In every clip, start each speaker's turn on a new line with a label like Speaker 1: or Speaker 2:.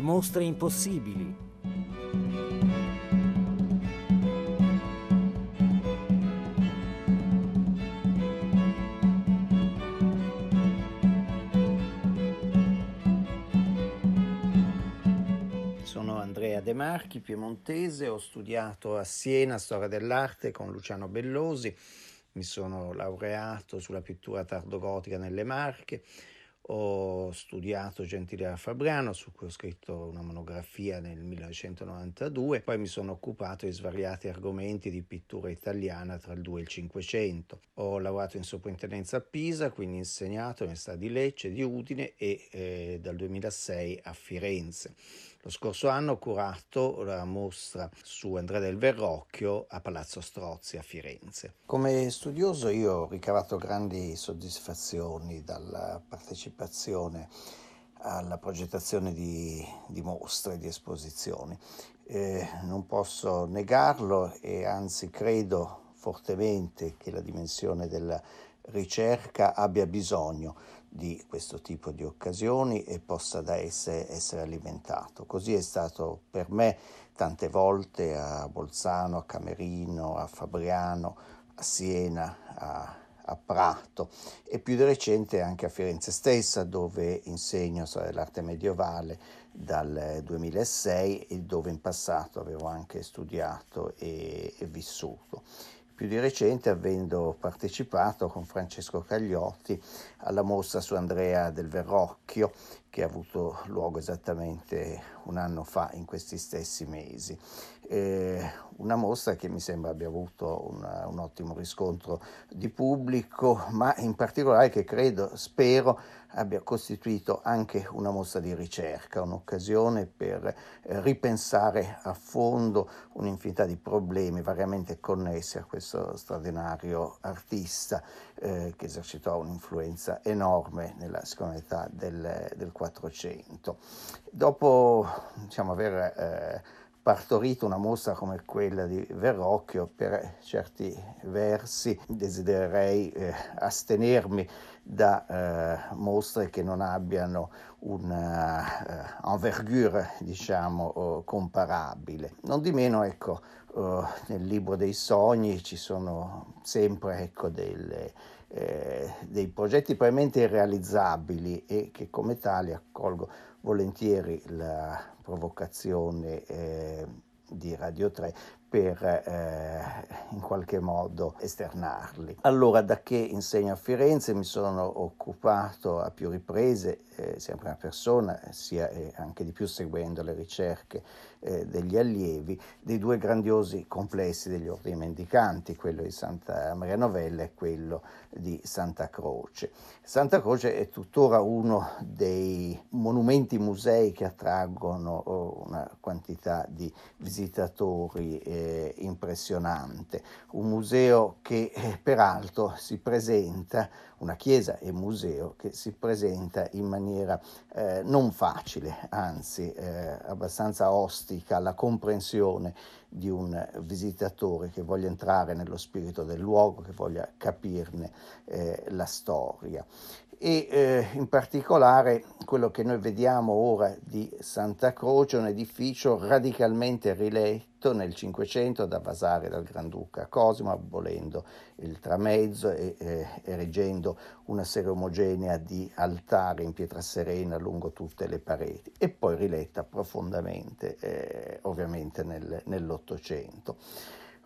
Speaker 1: le mostre impossibili.
Speaker 2: Sono Andrea De Marchi, piemontese, ho studiato a Siena storia dell'arte con Luciano Bellosi, mi sono laureato sulla pittura tardogotica nelle Marche, ho studiato Gentile Fabriano, su cui ho scritto una monografia nel 1992, poi mi sono occupato di svariati argomenti di pittura italiana tra il 2 e il 500. Ho lavorato in soprintendenza a Pisa, quindi insegnato all'Università di Lecce, di Udine e eh, dal 2006 a Firenze. Lo scorso anno ho curato la mostra su Andrea del Verrocchio a Palazzo Strozzi a Firenze. Come studioso io ho ricavato grandi soddisfazioni dalla partecipazione alla progettazione di, di mostre, di esposizioni. Eh, non posso negarlo e anzi credo fortemente che la dimensione della ricerca abbia bisogno di questo tipo di occasioni e possa da esse essere alimentato. Così è stato per me tante volte a Bolzano, a Camerino, a Fabriano, a Siena, a, a Prato e più di recente anche a Firenze stessa dove insegno dell'arte medievale dal 2006 e dove in passato avevo anche studiato e, e vissuto più di recente avendo partecipato con Francesco Cagliotti alla mostra su Andrea del Verrocchio che ha avuto luogo esattamente un anno fa in questi stessi mesi. Eh, una mostra che mi sembra abbia avuto una, un ottimo riscontro di pubblico, ma in particolare che credo, spero, abbia costituito anche una mostra di ricerca, un'occasione per eh, ripensare a fondo un'infinità di problemi variamente connessi a questo straordinario artista eh, che esercitò un'influenza enorme nella seconda metà del, del 400. Dopo diciamo, aver eh, partorito una mostra come quella di Verrocchio, per certi versi desidererei eh, astenermi da eh, mostre che non abbiano una uh, envergure, diciamo, comparabile. Non di meno, ecco, nel libro dei sogni ci sono sempre, ecco, delle, eh, dei progetti probabilmente irrealizzabili e che come tali accolgo volentieri la provocazione eh, di Radio 3 per eh, in qualche modo esternarli. Allora, da che insegno a Firenze mi sono occupato a più riprese, eh, in prima persona, sia eh, anche di più seguendo le ricerche eh, degli allievi, dei due grandiosi complessi degli ordini mendicanti, quello di Santa Maria Novella e quello di Santa Croce. Santa Croce è tuttora uno dei monumenti musei che attraggono oh, una quantità di visitatori eh, un museo che eh, peraltro si presenta, una chiesa e museo che si presenta in maniera eh, non facile, anzi eh, abbastanza ostica alla comprensione di un visitatore che voglia entrare nello spirito del luogo, che voglia capirne eh, la storia e eh, in particolare quello che noi vediamo ora di Santa Croce, un edificio radicalmente riletto nel Cinquecento da Vasari dal Granduca Cosimo, abolendo il tramezzo e eh, erigendo una serie omogenea di altari in pietra serena lungo tutte le pareti e poi riletta profondamente eh, ovviamente nel, nell'Ottocento.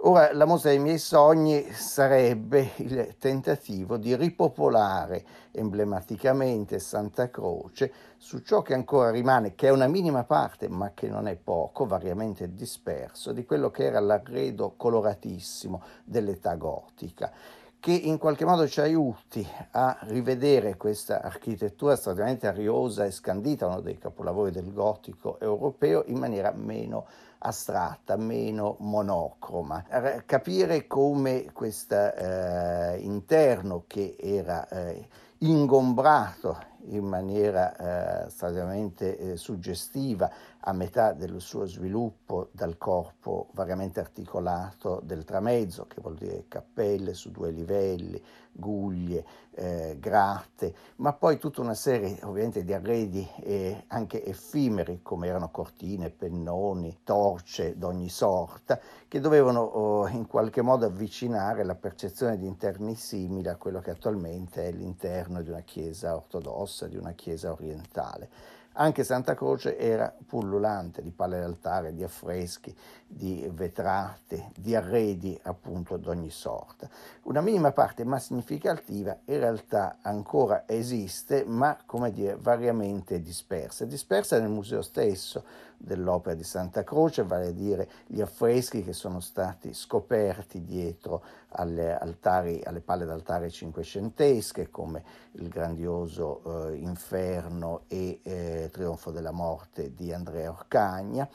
Speaker 2: Ora, la mostra dei miei sogni sarebbe il tentativo di ripopolare emblematicamente Santa Croce su ciò che ancora rimane, che è una minima parte, ma che non è poco, variamente disperso, di quello che era l'arredo coloratissimo dell'età gotica che in qualche modo ci aiuti a rivedere questa architettura straordinariamente ariosa e scandita, uno dei capolavori del gotico europeo, in maniera meno astratta, meno monocroma. Capire come questo eh, interno che era eh, ingombrato in maniera eh, eh, suggestiva a metà del suo sviluppo dal corpo vagamente articolato del tramezzo, che vuol dire cappelle su due livelli, guglie, eh, gratte, ma poi tutta una serie ovviamente di arredi eh, anche effimeri come erano cortine, pennoni, torce d'ogni sorta, che dovevano oh, in qualche modo avvicinare la percezione di interni simili a quello che attualmente è l'interno di una chiesa ortodossa, di una chiesa orientale. Anche Santa Croce era pullulante di palle d'altare, di affreschi, di vetrate, di arredi appunto di ogni sorta. Una minima parte ma significativa in realtà ancora esiste, ma come dire, variamente dispersa. Dispersa nel museo stesso dell'opera di Santa Croce, vale a dire gli affreschi che sono stati scoperti dietro alle, altari, alle palle d'altare cinquecentesche, come il grandioso eh, Inferno e eh, Trionfo della morte di Andrea Orcagna,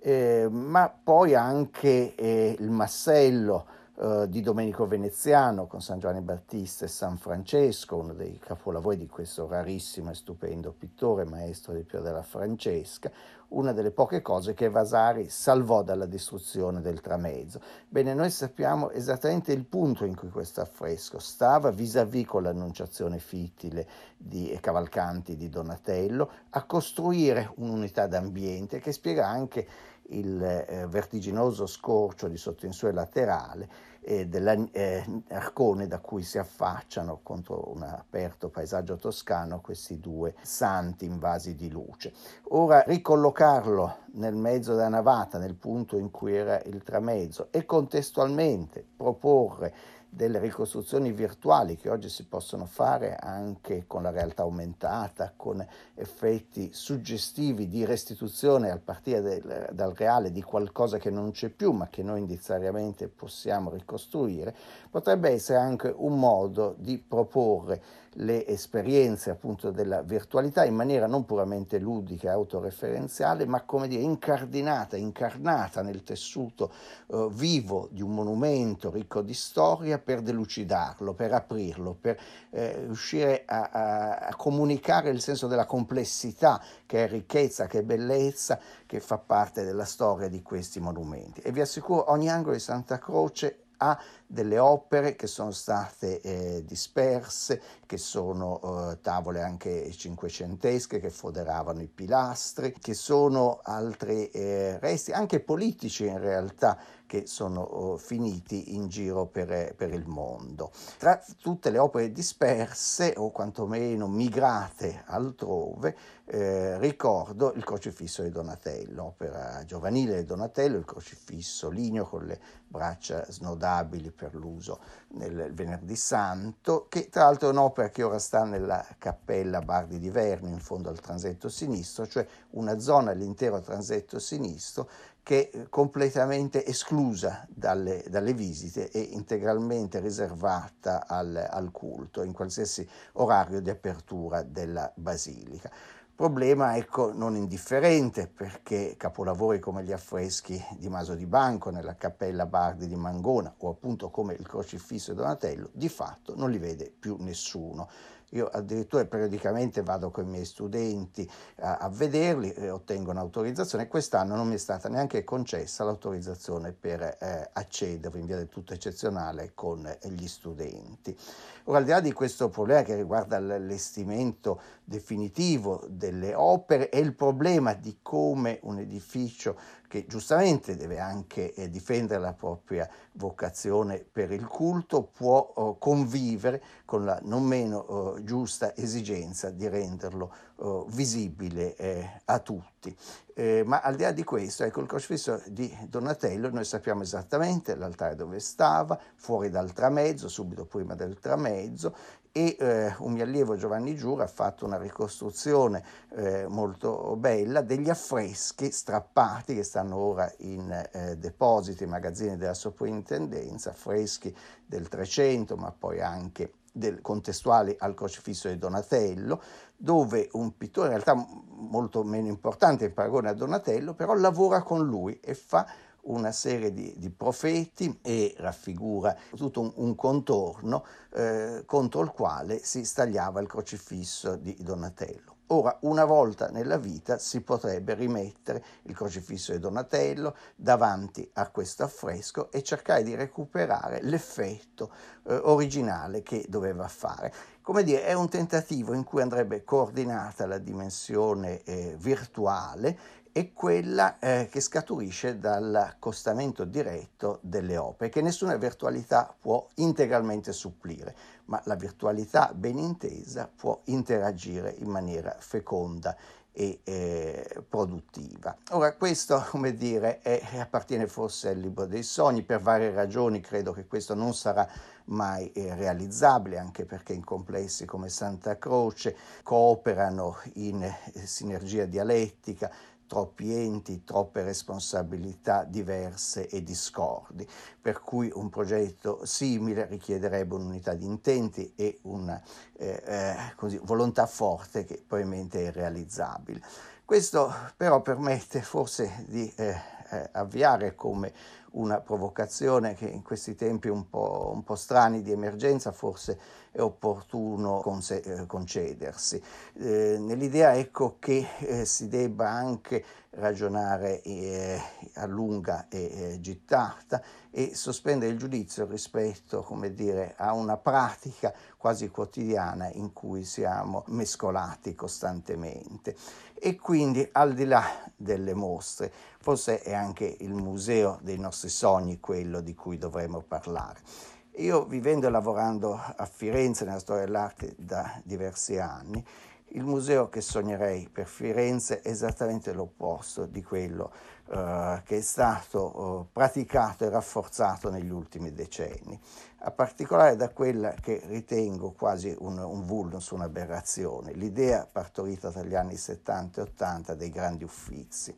Speaker 2: eh, ma poi anche eh, il massello eh, di Domenico Veneziano con San Giovanni Battista e San Francesco, uno dei capolavori di questo rarissimo e stupendo pittore, maestro di Piero della Francesca, una delle poche cose che Vasari salvò dalla distruzione del tramezzo. Bene, noi sappiamo esattamente il punto in cui questo affresco stava vis-à-vis con l'annunciazione fitile di, e cavalcanti di Donatello, a costruire un'unità d'ambiente che spiega anche il eh, vertiginoso scorcio di sotto in su e laterale eh, dell'Arcone da cui si affacciano contro un aperto paesaggio toscano questi due santi invasi di luce. Ora ricollocarlo nel mezzo della navata, nel punto in cui era il tramezzo e contestualmente proporre delle ricostruzioni virtuali che oggi si possono fare anche con la realtà aumentata, con effetti suggestivi di restituzione al partire del, dal reale di qualcosa che non c'è più ma che noi indiziariamente possiamo ricostruire, potrebbe essere anche un modo di proporre le esperienze appunto della virtualità in maniera non puramente ludica e autoreferenziale, ma come dire incardinata, incarnata nel tessuto eh, vivo di un monumento ricco di storia per delucidarlo, per aprirlo, per eh, riuscire a, a, a comunicare il senso della complessità che è ricchezza, che è bellezza, che fa parte della storia di questi monumenti. E vi assicuro, ogni angolo di Santa Croce ha delle opere che sono state eh, disperse, che sono eh, tavole anche cinquecentesche che foderavano i pilastri, che sono altri eh, resti, anche politici in realtà, che sono oh, finiti in giro per, per, il mondo. Tra tutte le opere disperse o quantomeno migrate altrove, eh, ricordo il crocifisso di Donatello, opera giovanile di Donatello, il crocifisso ligneo con le braccia snodabili per l'uso nel venerdì santo, che tra l'altro è un'opera che ora sta nella cappella Bardi di Verno in fondo al transetto sinistro, cioè una zona all'intero transetto sinistro che è completamente esclusa dalle, dalle visite e integralmente riservata al, al culto in qualsiasi orario di apertura della basilica. Problema ecco non indifferente perché capolavori come gli affreschi di Maso di Banco nella cappella Bardi di Mangona o appunto come il crocifisso di Donatello di fatto non li vede più nessuno. Io addirittura periodicamente vado con i miei studenti a, a vederli e ottengo un'autorizzazione. Quest'anno non mi è stata neanche concessa l'autorizzazione per eh, accedere in via del tutto eccezionale con eh, gli studenti. Ora, al di là di questo problema che riguarda l'allestimento definitivo delle opere e il problema di come un edificio che giustamente deve anche eh, difendere la propria vocazione per il culto, può oh, convivere con la non meno oh, giusta esigenza di renderlo oh, visibile eh, a tutti. Eh, ma al di là di questo, ecco il crocifisso di Donatello, noi sappiamo esattamente l'altare dove stava, fuori dal tramezzo, subito prima del tramezzo, e eh, un mio allievo Giovanni Giura ha fatto una ricostruzione eh, molto bella degli affreschi strappati che stanno ora in eh, depositi, magazzini della soprintendenza, affreschi del 300 ma poi anche del, contestuali al crocifisso di Donatello, dove un pittore in realtà molto meno importante in paragone a Donatello, però lavora con lui e fa una serie di, di profeti e raffigura tutto un, un contorno eh, contro il quale si stagliava il crocifisso di Donatello. Ora, una volta nella vita si potrebbe rimettere il crocifisso di Donatello davanti a questo affresco e cercare di recuperare l'effetto eh, originale che doveva fare. Come dire, è un tentativo in cui andrebbe coordinata la dimensione eh, virtuale e quella eh, che scaturisce dall'accostamento diretto delle opere, che nessuna virtualità può integralmente supplire, ma la virtualità ben intesa può interagire in maniera feconda e eh, produttiva. Ora questo, come dire, è, appartiene forse al libro dei sogni, per varie ragioni credo che questo non sarà mai eh, realizzabile, anche perché in complessi come Santa Croce cooperano in eh, sinergia dialettica troppi enti, troppe responsabilità diverse e discordi, per cui un progetto simile richiederebbe un'unità di intenti e una eh, eh, così, volontà forte che probabilmente è irrealizzabile. Questo però permette forse di eh, eh avviare come una provocazione che in questi tempi un po', un po strani di emergenza forse è opportuno eh, concedersi. Eh, nell'idea ecco che eh, si debba anche ragionare eh, a lunga e eh, gittata e sospendere il giudizio rispetto, come dire, a una pratica quasi quotidiana in cui siamo mescolati costantemente. E quindi al di là delle mostre, forse è anche il museo dei nostri sogni quello di cui dovremmo parlare. Io vivendo e lavorando a Firenze nella storia dell'arte da diversi anni, il museo che sognerei per Firenze è esattamente l'opposto di quello uh, che è stato uh, praticato e rafforzato negli ultimi decenni, a particolare da quella che ritengo quasi un, un vulnus, un'aberrazione, l'idea partorita dagli anni 70 e 80 dei grandi uffizi.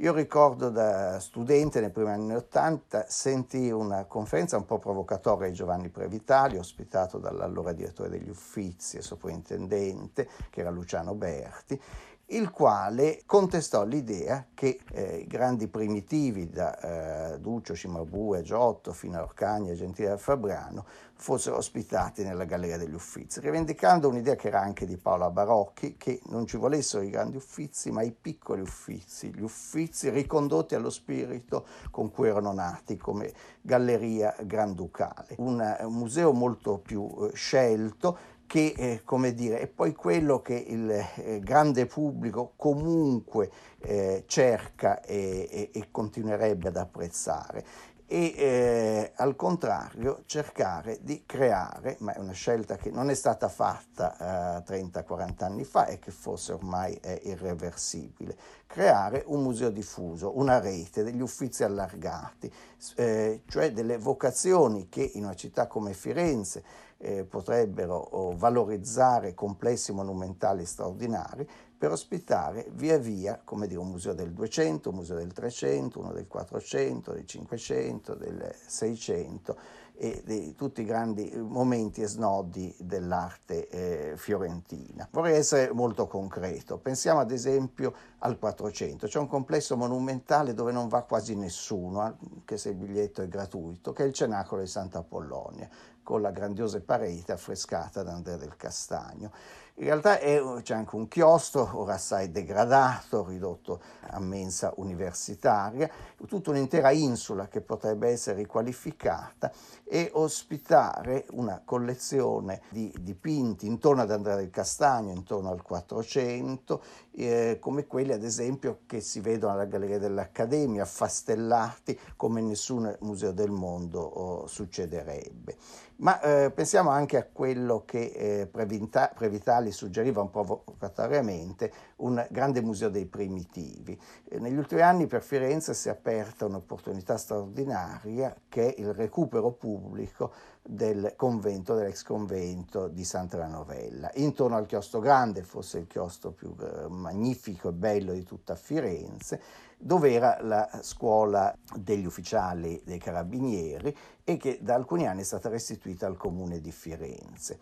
Speaker 2: Io ricordo da studente nei primi anni 80 sentì una conferenza un po' provocatoria di Giovanni Previtali, ospitato dall'allora direttore degli uffizi e soprintendente, che era Luciano Berti, il quale contestò l'idea che eh, i grandi primitivi da eh, Duccio, Cimabue, Giotto fino a Orcagna e Gentile da Fabriano fossero ospitati nella Galleria degli Uffizi, rivendicando un'idea che era anche di Paola Barocchi, che non ci volessero i grandi uffizi, ma i piccoli uffizi, gli uffizi ricondotti allo spirito con cui erano nati come Galleria Granducale, un, un museo molto più eh, scelto che eh, come dire, è poi quello che il eh, grande pubblico comunque eh, cerca e, e, e, continuerebbe ad apprezzare. E eh, al contrario cercare di creare, ma è una scelta che non è stata fatta 30-40 eh, anni fa e che forse ormai è irreversibile, creare un museo diffuso, una rete degli uffizi allargati, eh, cioè delle vocazioni che in una città come Firenze eh, potrebbero valorizzare complessi monumentali straordinari per ospitare via via, come dire, un museo del 200, un museo del 300, uno del 400, del 500, del 600 e di tutti i grandi momenti e snodi dell'arte eh, fiorentina. Vorrei essere molto concreto. Pensiamo ad esempio al 400. C'è un complesso monumentale dove non va quasi nessuno, anche se il biglietto è gratuito, che è il Cenacolo di Santa Apollonia con la grandiosa parete affrescata da Andrea del Castagno. In realtà è, c'è anche un chiostro, ora assai degradato, ridotto a mensa universitaria, tutta un'intera insula che potrebbe essere riqualificata e ospitare una collezione di dipinti intorno ad Andrea del Castagno, intorno al 400, eh, come quelli ad esempio che si vedono alla Galleria dell'Accademia, affastellati come nessun museo del mondo oh, succederebbe. Ma eh, pensiamo anche a quello che eh, Previta- Previtali suggeriva un po' provocatoriamente, un grande museo dei primitivi. Eh, negli ultimi anni per Firenze si è aperta un'opportunità straordinaria che è il recupero pubblico del convento, dell'ex convento di Santa Novella. Intorno al chiostro grande, forse il chiostro più eh, magnifico e bello di tutta Firenze, dove era la scuola degli ufficiali dei carabinieri e che da alcuni anni è stata restituita al comune di Firenze.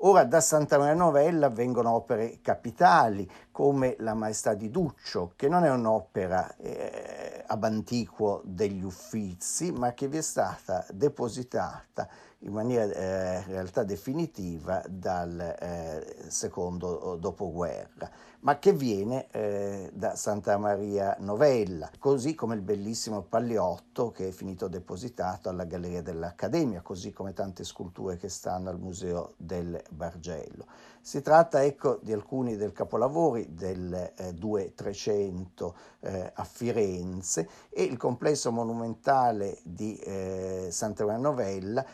Speaker 2: Ora da Santa Maria Novella vengono opere capitali come La Maestà di Duccio, che non è un'opera eh, ab antiquo degli Uffizi, ma che vi è stata depositata in maniera eh, in realtà definitiva dal eh, secondo dopoguerra, ma che viene eh, da Santa Maria Novella, così come il bellissimo Pagliotto che è finito depositato alla Galleria dell'Accademia, così come tante sculture che stanno al Museo del Bargello. Si tratta ecco di alcuni dei capolavori del eh, 2300 eh, a Firenze e il complesso monumentale di eh, Santa Maria Novella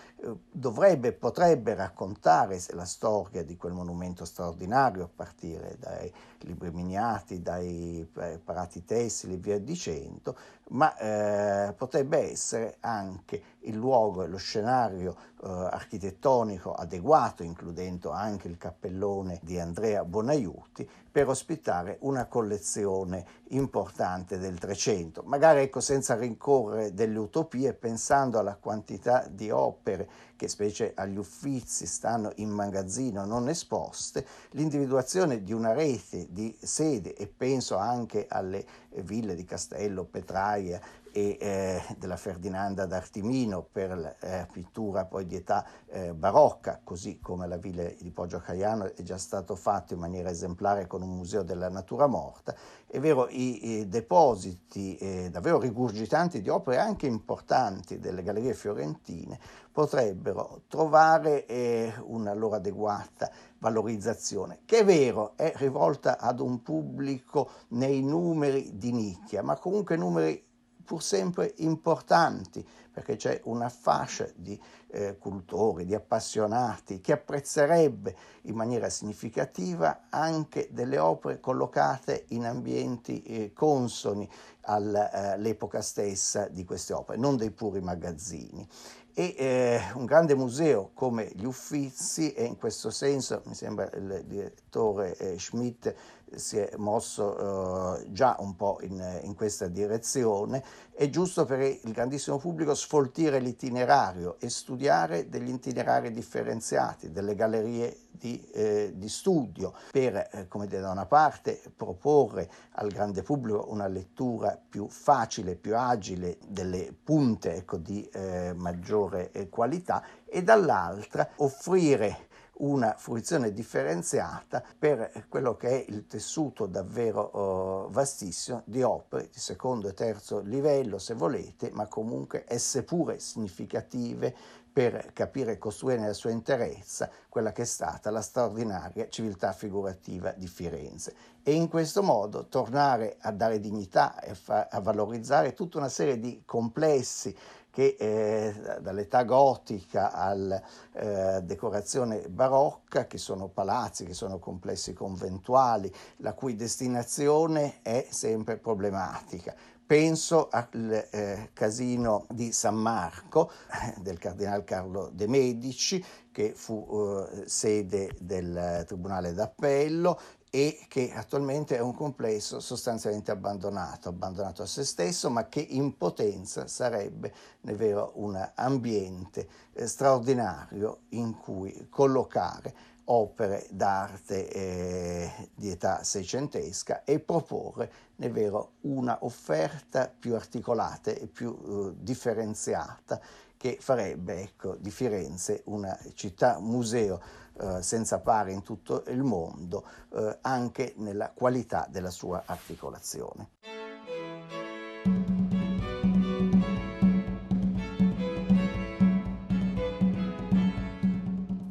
Speaker 2: dovrebbe, potrebbe raccontare la storia di quel monumento straordinario a partire dai libri miniati, dai eh, parati tessili e via dicendo, ma eh, potrebbe essere anche il luogo e lo scenario eh, architettonico adeguato, includendo anche il cappellone di Andrea Bonaiuti, per ospitare una collezione importante del Trecento. Magari ecco, senza rincorrere delle utopie, pensando alla quantità di opere che specie agli uffizi stanno in magazzino non esposte, l'individuazione di una rete di sede e penso anche alle ville di Castello, Petraia e eh, della Ferdinanda d'Artimino per la eh, pittura poi di età eh, barocca, così come la villa di Poggio Caiano è già stato fatto in maniera esemplare con un museo della natura morta. È vero, i, i depositi eh, davvero rigurgitanti di opere anche importanti delle gallerie fiorentine potrebbero trovare eh, una loro adeguata valorizzazione, che è vero, è rivolta ad un pubblico nei numeri di nicchia, ma comunque numeri pur sempre importanti, perché c'è una fascia di eh, cultori, di appassionati che apprezzerebbe in maniera significativa anche delle opere collocate in ambienti eh, consoni all'epoca eh, stessa di queste opere, non dei puri magazzini. E eh, un grande museo come gli Uffizi e in questo senso mi sembra il direttore eh, Schmidt si è mosso eh, già un po' in, in, questa direzione, è giusto per il grandissimo pubblico sfoltire l'itinerario e studiare degli itinerari differenziati, delle gallerie di, eh, di studio, per, eh, come dire, da una parte proporre al grande pubblico una lettura più facile, più agile, delle punte ecco, di eh, maggiore eh, qualità e dall'altra offrire una fruizione differenziata per quello che è il tessuto davvero uh, vastissimo di opere di secondo e terzo livello, se volete, ma comunque esse pure significative per capire e costruire nella sua interezza quella che è stata la straordinaria civiltà figurativa di Firenze. E in questo modo tornare a dare dignità e a valorizzare tutta una serie di complessi che eh, dall'età gotica alla eh, decorazione barocca, che sono palazzi, che sono complessi conventuali, la cui destinazione è sempre problematica. Penso al eh, casino di San Marco eh, del cardinale Carlo de' Medici, che fu eh, sede del Tribunale d'Appello e che attualmente è un complesso sostanzialmente abbandonato, abbandonato a se stesso, ma che in potenza sarebbe, è vero, un ambiente eh, straordinario in cui collocare opere d'arte eh, di età seicentesca e proporre, è vero, una offerta più articolata e più eh, differenziata che farebbe ecco, di Firenze una città museo eh, senza pari in tutto il mondo, eh, anche nella qualità della sua articolazione.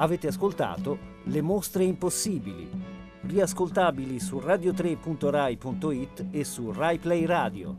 Speaker 1: Avete ascoltato Le mostre impossibili, riascoltabili su radio3.rai.it e su RaiPlay Radio.